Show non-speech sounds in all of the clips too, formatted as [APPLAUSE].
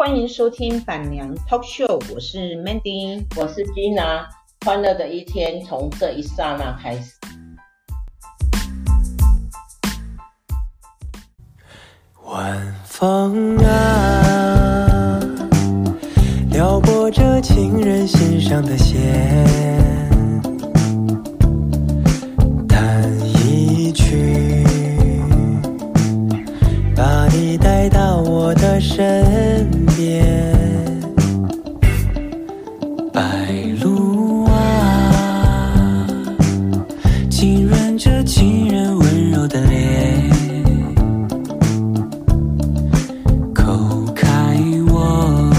欢迎收听板娘 Talk Show，我是 Mandy，我是 Gina，欢乐的一天从这一刹那开始。晚风啊，撩拨着情人心上的弦。弹一曲，把你带到我的身白鹭啊，浸润着情人温柔的脸，口开我，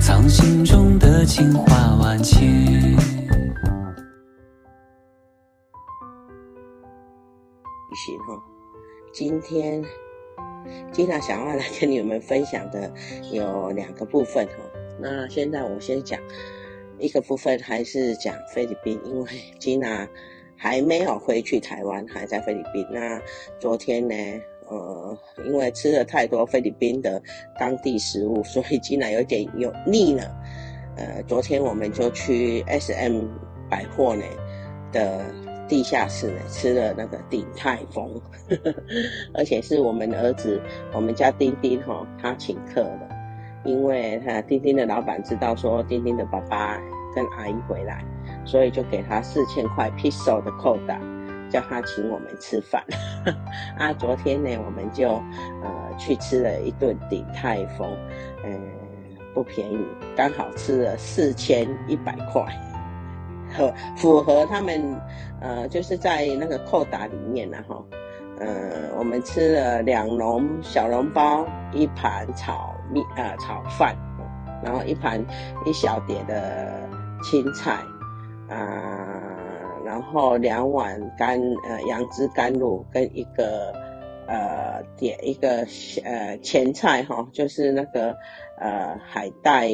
藏心中的情话万千。行哈，今天。经常想要来跟你们分享的有两个部分哈，那现在我先讲一个部分，还是讲菲律宾，因为 [LAUGHS] 吉娜还没有回去台湾，还在菲律宾。那昨天呢，呃，因为吃了太多菲律宾的当地食物，所以吉娜有点有腻了。呃，昨天我们就去 SM 百货呢的。地下室呢，吃了那个鼎泰丰，[LAUGHS] 而且是我们儿子，我们家丁丁哈，他请客的，因为他丁丁的老板知道说丁丁的爸爸跟阿姨回来，所以就给他四千块 peso 的扣打，叫他请我们吃饭。[LAUGHS] 啊，昨天呢，我们就呃去吃了一顿鼎泰丰，嗯、呃，不便宜，刚好吃了四千一百块。和 [LAUGHS] 符合他们，呃，就是在那个扣打里面呢，哈，呃，我们吃了两笼小笼包，一盘炒面，呃，炒饭，然后一盘一小碟的青菜，啊、然后两碗干，呃，杨枝甘露跟一个，呃，点一个，呃，前菜哈，就是那个，呃，海带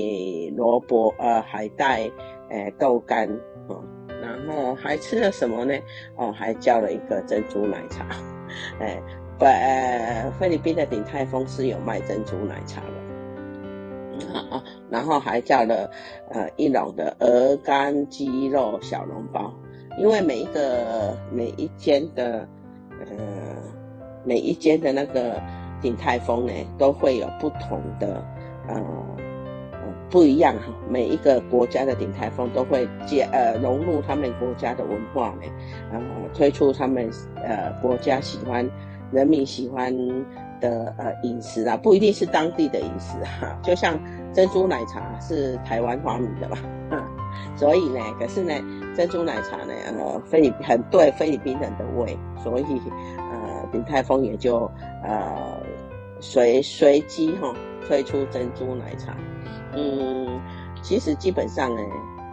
萝卜，呃，海带。诶，豆干哦，然后还吃了什么呢？哦，还叫了一个珍珠奶茶。诶，[LAUGHS] 不，呃，菲律宾的鼎泰丰是有卖珍珠奶茶的。啊、嗯、然后还叫了呃一笼的鹅肝鸡肉小笼包。因为每一个每一间的呃每一间的那个鼎泰丰呢，都会有不同的呃。不一样哈，每一个国家的鼎泰丰都会接呃融入他们国家的文化呢，然后推出他们呃国家喜欢、人民喜欢的呃饮食啊，不一定是当地的饮食哈，就像珍珠奶茶是台湾发明的吧，嗯，所以呢，可是呢，珍珠奶茶呢，呃，菲律很对菲律宾人的胃，所以呃鼎泰丰也就呃随随机哈推出珍珠奶茶。嗯，其实基本上呢，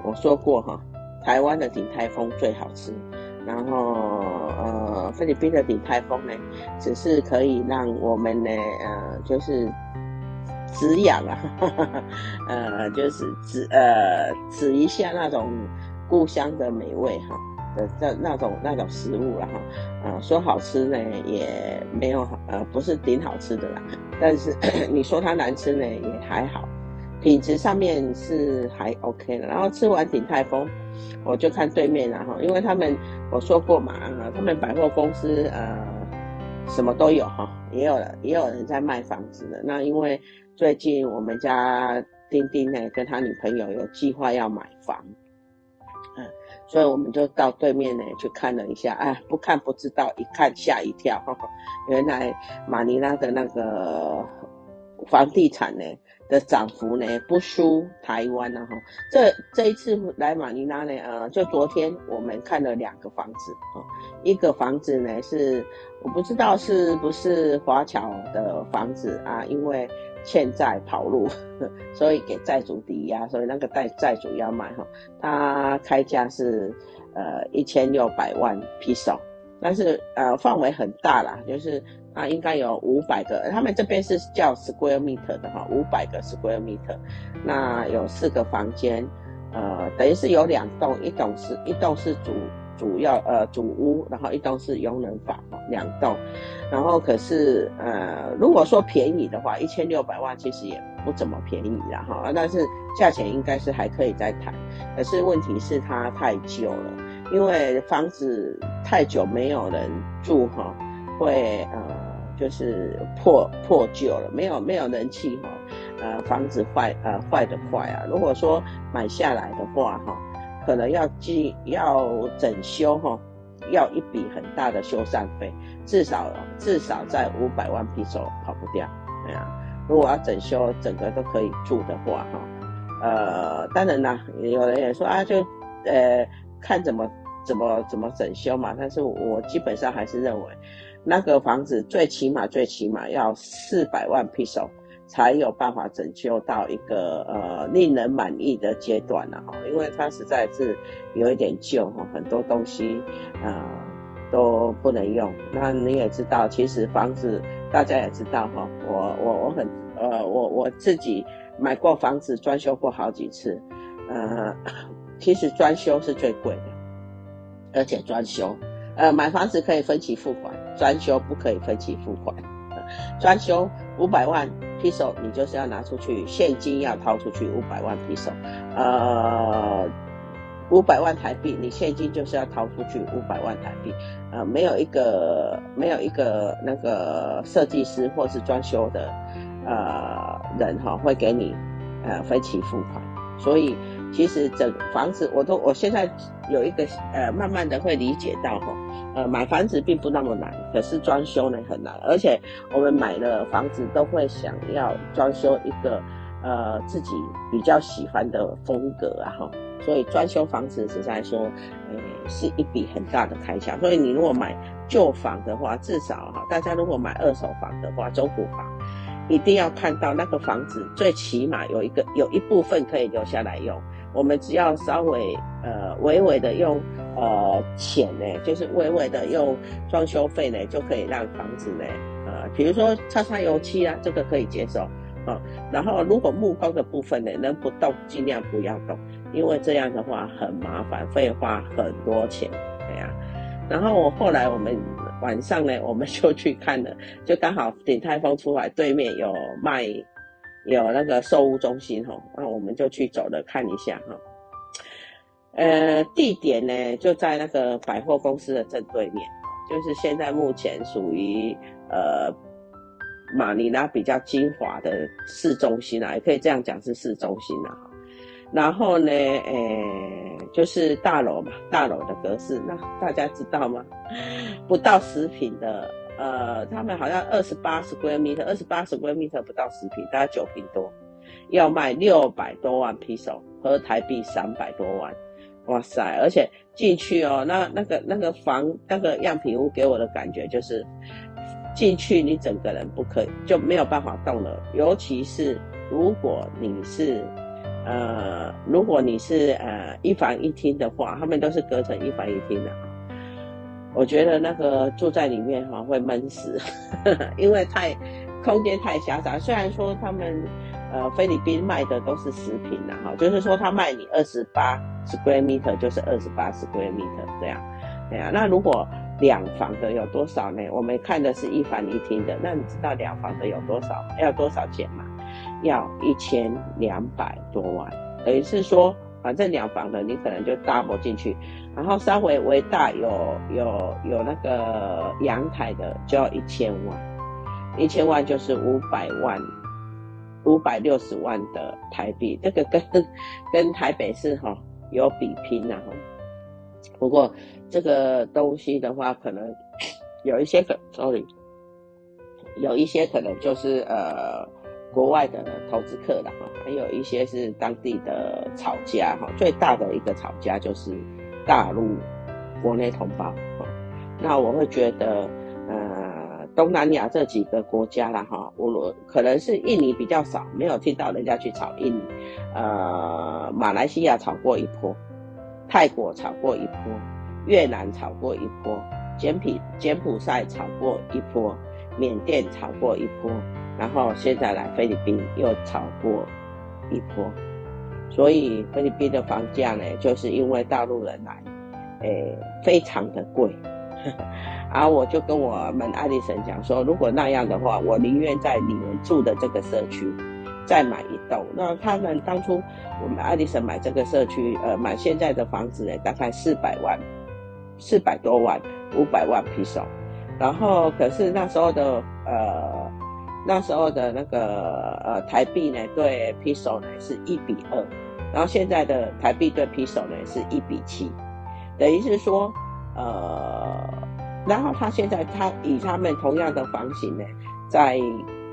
我说过哈，台湾的鼎泰丰最好吃，然后呃，菲律宾的鼎泰丰呢，只是可以让我们呢，呃，就是止痒啊，呵 [LAUGHS] 呵呃，就是止呃止一下那种故乡的美味哈的这那种那种食物了哈，呃，说好吃呢也没有呃不是顶好吃的啦，但是 [COUGHS] 你说它难吃呢也还好。品质上面是还 OK 的，然后吃完鼎泰丰，我就看对面了哈，因为他们我说过嘛，他们百货公司呃什么都有哈，也有了也有人在卖房子的。那因为最近我们家丁丁呢跟他女朋友有计划要买房，嗯，所以我们就到对面呢去看了一下，哎，不看不知道，一看吓一跳，原来马尼拉的那个房地产呢。的涨幅呢不输台湾呢哈，这这一次来马尼拉呢，呃，就昨天我们看了两个房子啊，一个房子呢是我不知道是不是华侨的房子啊，因为欠债跑路，[LAUGHS] 所以给债主抵押，所以那个债债主要卖哈，他开价是呃一千六百万披索，但是呃范围很大啦，就是。啊，应该有五百个，他们这边是叫 square meter 的哈，五百个 square meter，那有四个房间，呃，等于是有两栋，一栋是一栋是主主要呃主屋，然后一栋是佣人房，两栋，然后可是呃，如果说便宜的话，一千六百万其实也不怎么便宜啦哈，但是价钱应该是还可以再谈。可是问题是它太旧了，因为房子太久没有人住哈，会呃就是破破旧了，没有没有人气哈，呃房子坏呃坏得快啊。如果说买下来的话哈，可能要进要整修哈。要一笔很大的修缮费，至少至少在五百万披索跑不掉。哎呀，如果要整修整个都可以住的话，哈，呃，当然啦，有人也说啊，就呃看怎么怎么怎么整修嘛。但是我基本上还是认为，那个房子最起码最起码要四百万披索。才有办法拯救到一个呃令人满意的阶段了哈，因为它实在是有一点旧哈，很多东西啊、呃、都不能用。那你也知道，其实房子大家也知道哈，我我我很呃我我自己买过房子，装修过好几次，呃，[COUGHS] 其实装修是最贵的，而且装修呃买房子可以分期付款，装修不可以分期付款，装修五百万。披索，你就是要拿出去现金，要掏出去五百万披索，呃，五百万台币，你现金就是要掏出去五百万台币，呃，没有一个没有一个那个设计师或是装修的呃人哈会给你呃分期付款，所以其实整房子我都我现在有一个呃慢慢的会理解到哈。呃，买房子并不那么难，可是装修呢很难，而且我们买了房子都会想要装修一个呃自己比较喜欢的风格啊哈，所以装修房子实在说，呃，是一笔很大的开销。所以你如果买旧房的话，至少哈，大家如果买二手房的话，中古房一定要看到那个房子最起码有一个有一部分可以留下来用。我们只要稍微呃微微的用。呃，钱呢，就是微微的用装修费呢，就可以让房子呢，呃，比如说擦擦油漆啊，这个可以接受啊。然后如果木工的部分呢，能不动尽量不要动，因为这样的话很麻烦，会花很多钱，对呀。然后我后来我们晚上呢，[LAUGHS] 我们就去看了，就刚好鼎泰丰出来对面有卖有那个售物中心哈，那我们就去走了看一下哈。呃，地点呢就在那个百货公司的正对面，就是现在目前属于呃马尼拉比较精华的市中心啦，也可以这样讲是市中心啦。然后呢，呃，就是大楼嘛，大楼的格式，那大家知道吗？[LAUGHS] 不到十平的，呃，他们好像二十八 square meter，二十八 square meter 不到十平，大概九平多，要卖六百多万披索，合台币三百多万。哇塞！而且进去哦，那那个那个房那个样品屋给我的感觉就是，进去你整个人不可以就没有办法动了。尤其是如果你是呃，如果你是呃一房一厅的话，他们都是隔成一房一厅的。我觉得那个住在里面哈会闷死，[LAUGHS] 因为太空间太狭窄。虽然说他们。呃，菲律宾卖的都是十坪的哈，就是说他卖你二十八 square meter 就是二十八 square meter 这样，对啊。那如果两房的有多少呢？我们看的是一房一厅的，那你知道两房的有多少？要多少钱吗？要一千两百多万，等于是说，反正两房的你可能就 double 进去，然后稍微微大有有有那个阳台的就要一千万，一千万就是五百万。五百六十万的台币，这个跟跟台北市哈有比拼呐哈。不过这个东西的话，可能有一些可，sorry，有一些可能就是呃国外的投资客的哈，还有一些是当地的炒家哈。最大的一个炒家就是大陆国内同胞哈。那我会觉得。东南亚这几个国家啦，哈，我可能是印尼比较少，没有听到人家去炒印尼。呃，马来西亚炒过一波，泰国炒过一波，越南炒过一波，柬埔柬埔寨炒过一波，缅甸炒过一波，然后现在来菲律宾又炒过一波。所以菲律宾的房价呢，就是因为大陆人来，诶，非常的贵。然后我就跟我们爱丽森讲说，如果那样的话，我宁愿在你们住的这个社区再买一栋。那他们当初我们爱丽森买这个社区，呃，买现在的房子呢，大概四百万，四百多万，五百万披索。然后可是那时候的呃，那时候的那个呃台币呢，对披索呢是一比二，然后现在的台币对披索呢是一比七，等于是说呃。然后他现在他以他们同样的房型呢，在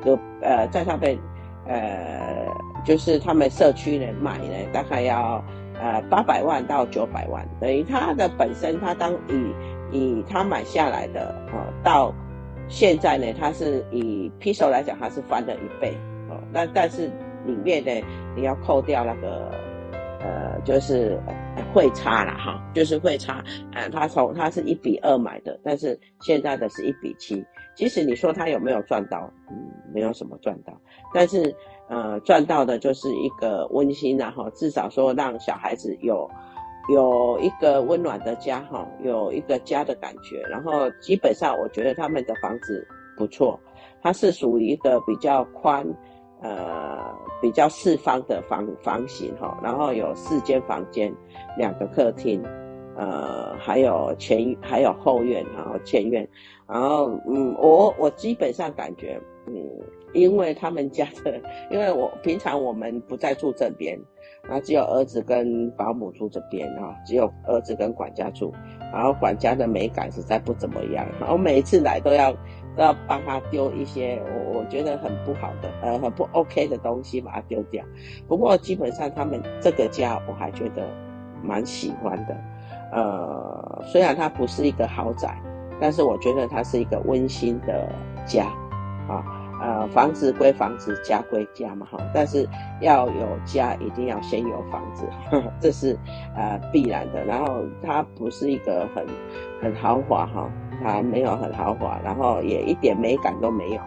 隔呃在他们呃就是他们社区呢买呢，大概要呃八百万到九百万，等于他的本身他当以以他买下来的哦到现在呢，他是以 p i s o 来讲，他是翻了一倍哦，那但是里面呢你要扣掉那个。呃，就是汇差了哈，就是汇差。呃，他从他是一比二买的，但是现在的是一比七。即使你说他有没有赚到？嗯，没有什么赚到。但是呃，赚到的就是一个温馨然后至少说让小孩子有有一个温暖的家哈，有一个家的感觉。然后基本上我觉得他们的房子不错，它是属于一个比较宽。呃，比较四方的房房型哈，然后有四间房间，两个客厅，呃，还有前还有后院，然后前院，然后嗯，我我基本上感觉，嗯，因为他们家的，[LAUGHS] 因为我平常我们不在住这边，然后只有儿子跟保姆住这边啊，只有儿子跟管家住，然后管家的美感实在不怎么样，然后每一次来都要。都要帮他丢一些我我觉得很不好的，呃，很不 OK 的东西，把它丢掉。不过基本上他们这个家我还觉得蛮喜欢的，呃，虽然它不是一个豪宅，但是我觉得它是一个温馨的家，啊。呃，房子归房子，家归家嘛，哈。但是要有家，一定要先有房子，呵 [LAUGHS] 呵这是呃必然的。然后它不是一个很很豪华哈，它没有很豪华，然后也一点美感都没有，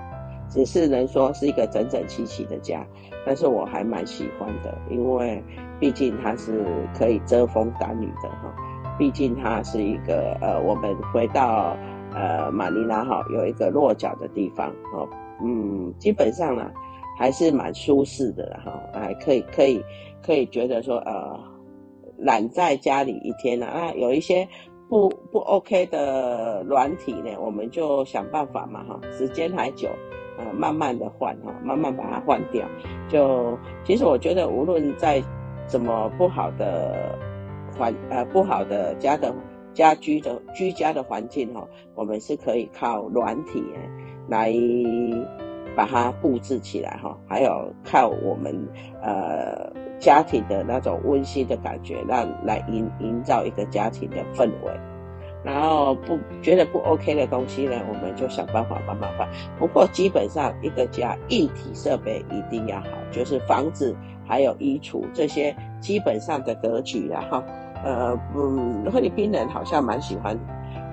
只是能说是一个整整齐齐的家。但是我还蛮喜欢的，因为毕竟它是可以遮风挡雨的哈。毕竟它是一个呃，我们回到呃马尼拉哈，有一个落脚的地方哦。嗯，基本上呢，还是蛮舒适的哈，还可以可以可以觉得说呃，懒在家里一天呢，啊，有一些不不 OK 的软体呢，我们就想办法嘛哈，时间还久，呃，慢慢的换哈，慢慢把它换掉。就其实我觉得，无论在怎么不好的环呃不好的家的家居的居家的环境哈，我们是可以靠软体。来把它布置起来哈，还有靠我们呃家庭的那种温馨的感觉，让来营营造一个家庭的氛围。然后不觉得不 OK 的东西呢，我们就想办法慢慢换。不过基本上一个家硬体设备一定要好，就是房子还有衣橱这些基本上的格局啦哈。呃嗯，菲律宾人好像蛮喜欢。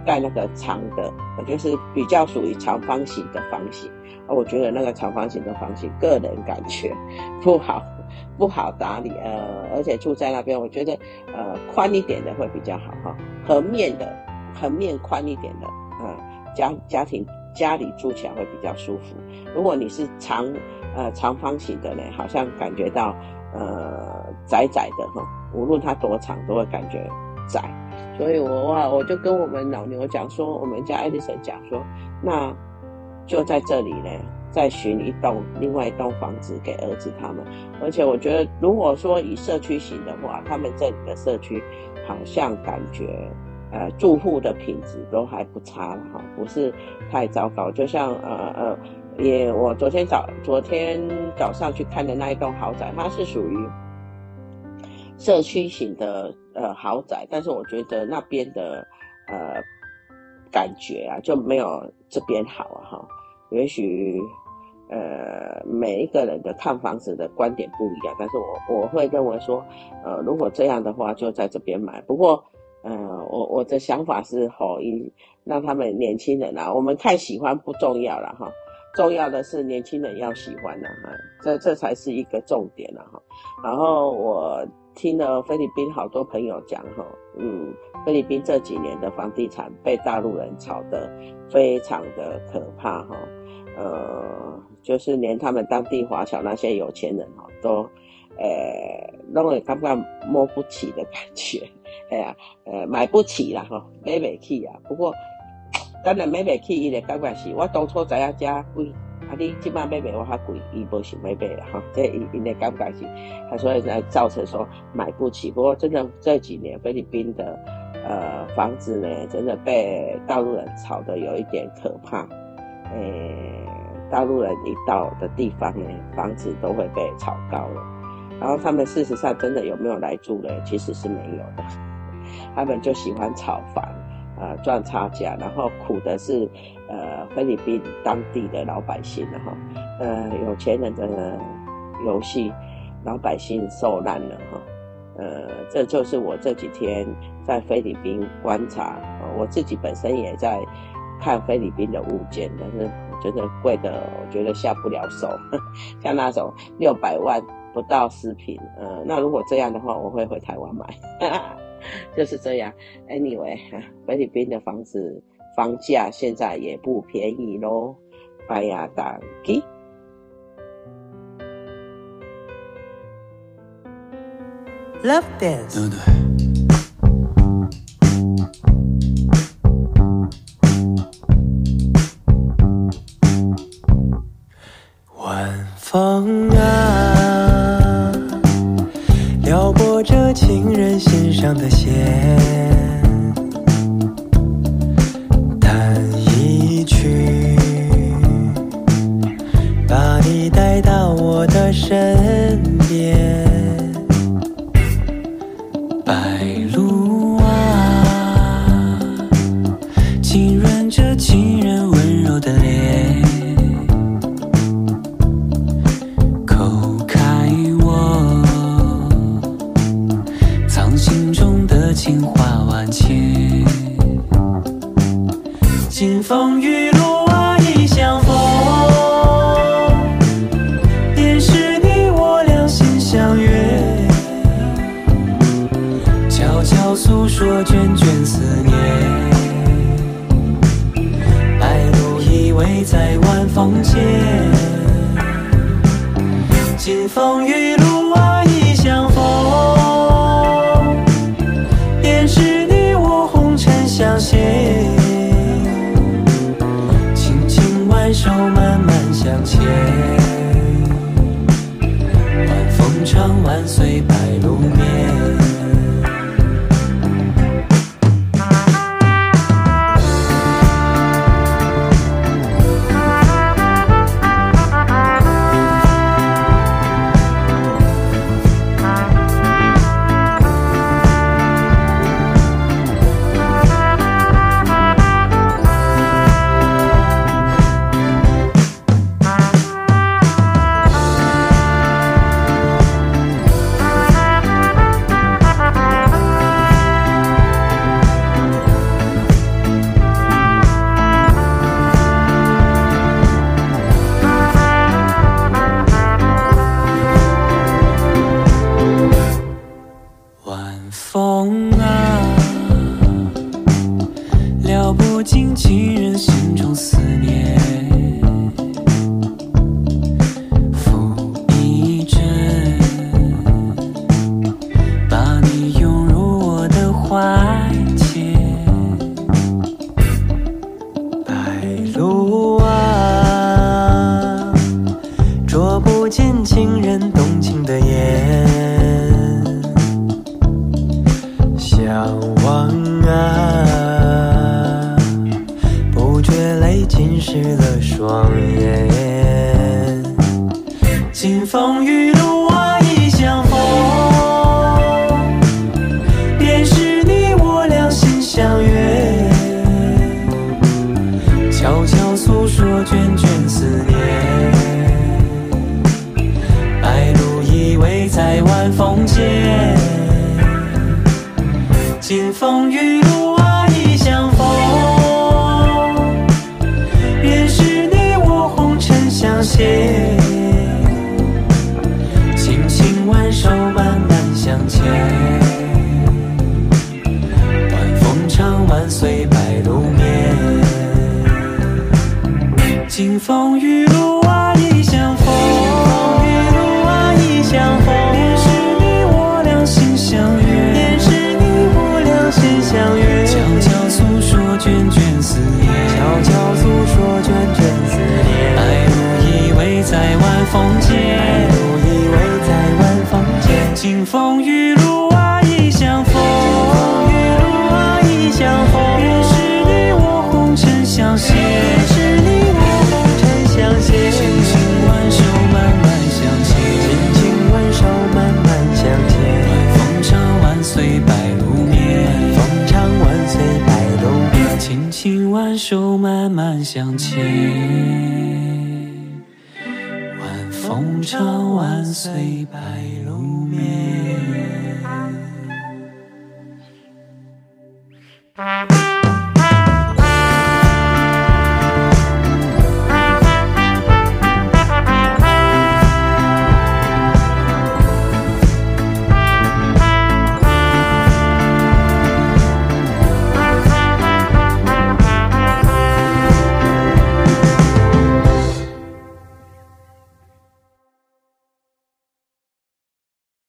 盖那个长的，就是比较属于长方形的房型。我觉得那个长方形的房型，个人感觉不好，不好打理。呃，而且住在那边，我觉得呃宽一点的会比较好哈，横面的，横面宽一点的，呃，家家庭家里住起来会比较舒服。如果你是长呃长方形的呢，好像感觉到呃窄窄的哈，无论它多长，都会感觉窄。所以我哇，我就跟我们老牛讲说，我们家爱丽森讲说，那就在这里呢，再寻一栋另外一栋房子给儿子他们。而且我觉得，如果说以社区型的话，他们这里的社区好像感觉，呃，住户的品质都还不差哈，不是太糟糕。就像呃呃，也我昨天早昨天早上去看的那一栋豪宅，它是属于。社区型的呃豪宅，但是我觉得那边的呃感觉啊就没有这边好啊哈。也许呃每一个人的看房子的观点不一样，但是我我会认为说，呃如果这样的话就在这边买。不过呃我我的想法是吼，以让他们年轻人啊，我们看喜欢不重要了哈。重要的是年轻人要喜欢呐，哈，这这才是一个重点了哈。然后我听了菲律宾好多朋友讲哈，嗯，菲律宾这几年的房地产被大陆人炒得非常的可怕哈，呃，就是连他们当地华侨那些有钱人哈都。呃，弄会感觉摸不起的感觉，[LAUGHS] 哎呀，呃，买不起了，哈，买不起啊。不过，当然买不起，伊个感觉是我当初知影遮贵，你即摆买卖我较贵，伊无想买买啦，哈，这伊伊个感觉是，他所以才造成说买不起。不过，真的这几年菲律宾的呃房子呢，真的被大陆人炒得有一点可怕。诶，大陆人一到的地方呢，房子都会被炒高了。然后他们事实上真的有没有来住呢？其实是没有的，他们就喜欢炒房，呃，赚差价，然后苦的是，呃，菲律宾当地的老百姓哈，呃，有钱人的游戏，老百姓受难了哈，呃，这就是我这几天在菲律宾观察，我自己本身也在看菲律宾的物件，但是觉得贵的，我觉得下不了手，[LAUGHS] 像那种六百万。不到四坪，呃，那如果这样的话，我会回台湾买，[LAUGHS] [LAUGHS] 就是这样。Anyway，菲律宾的房子房价现在也不便宜喽，拜呀当机。Love dance。轻轻路啊一相逢雨啊一相逢是你我两心相是你我两心相悄悄诉说涓涓思念悄悄诉说涓涓思念爱依偎在晚风间。爱如依偎在晚风间。金风玉露挽手慢慢向前。晚风唱晚随白露眠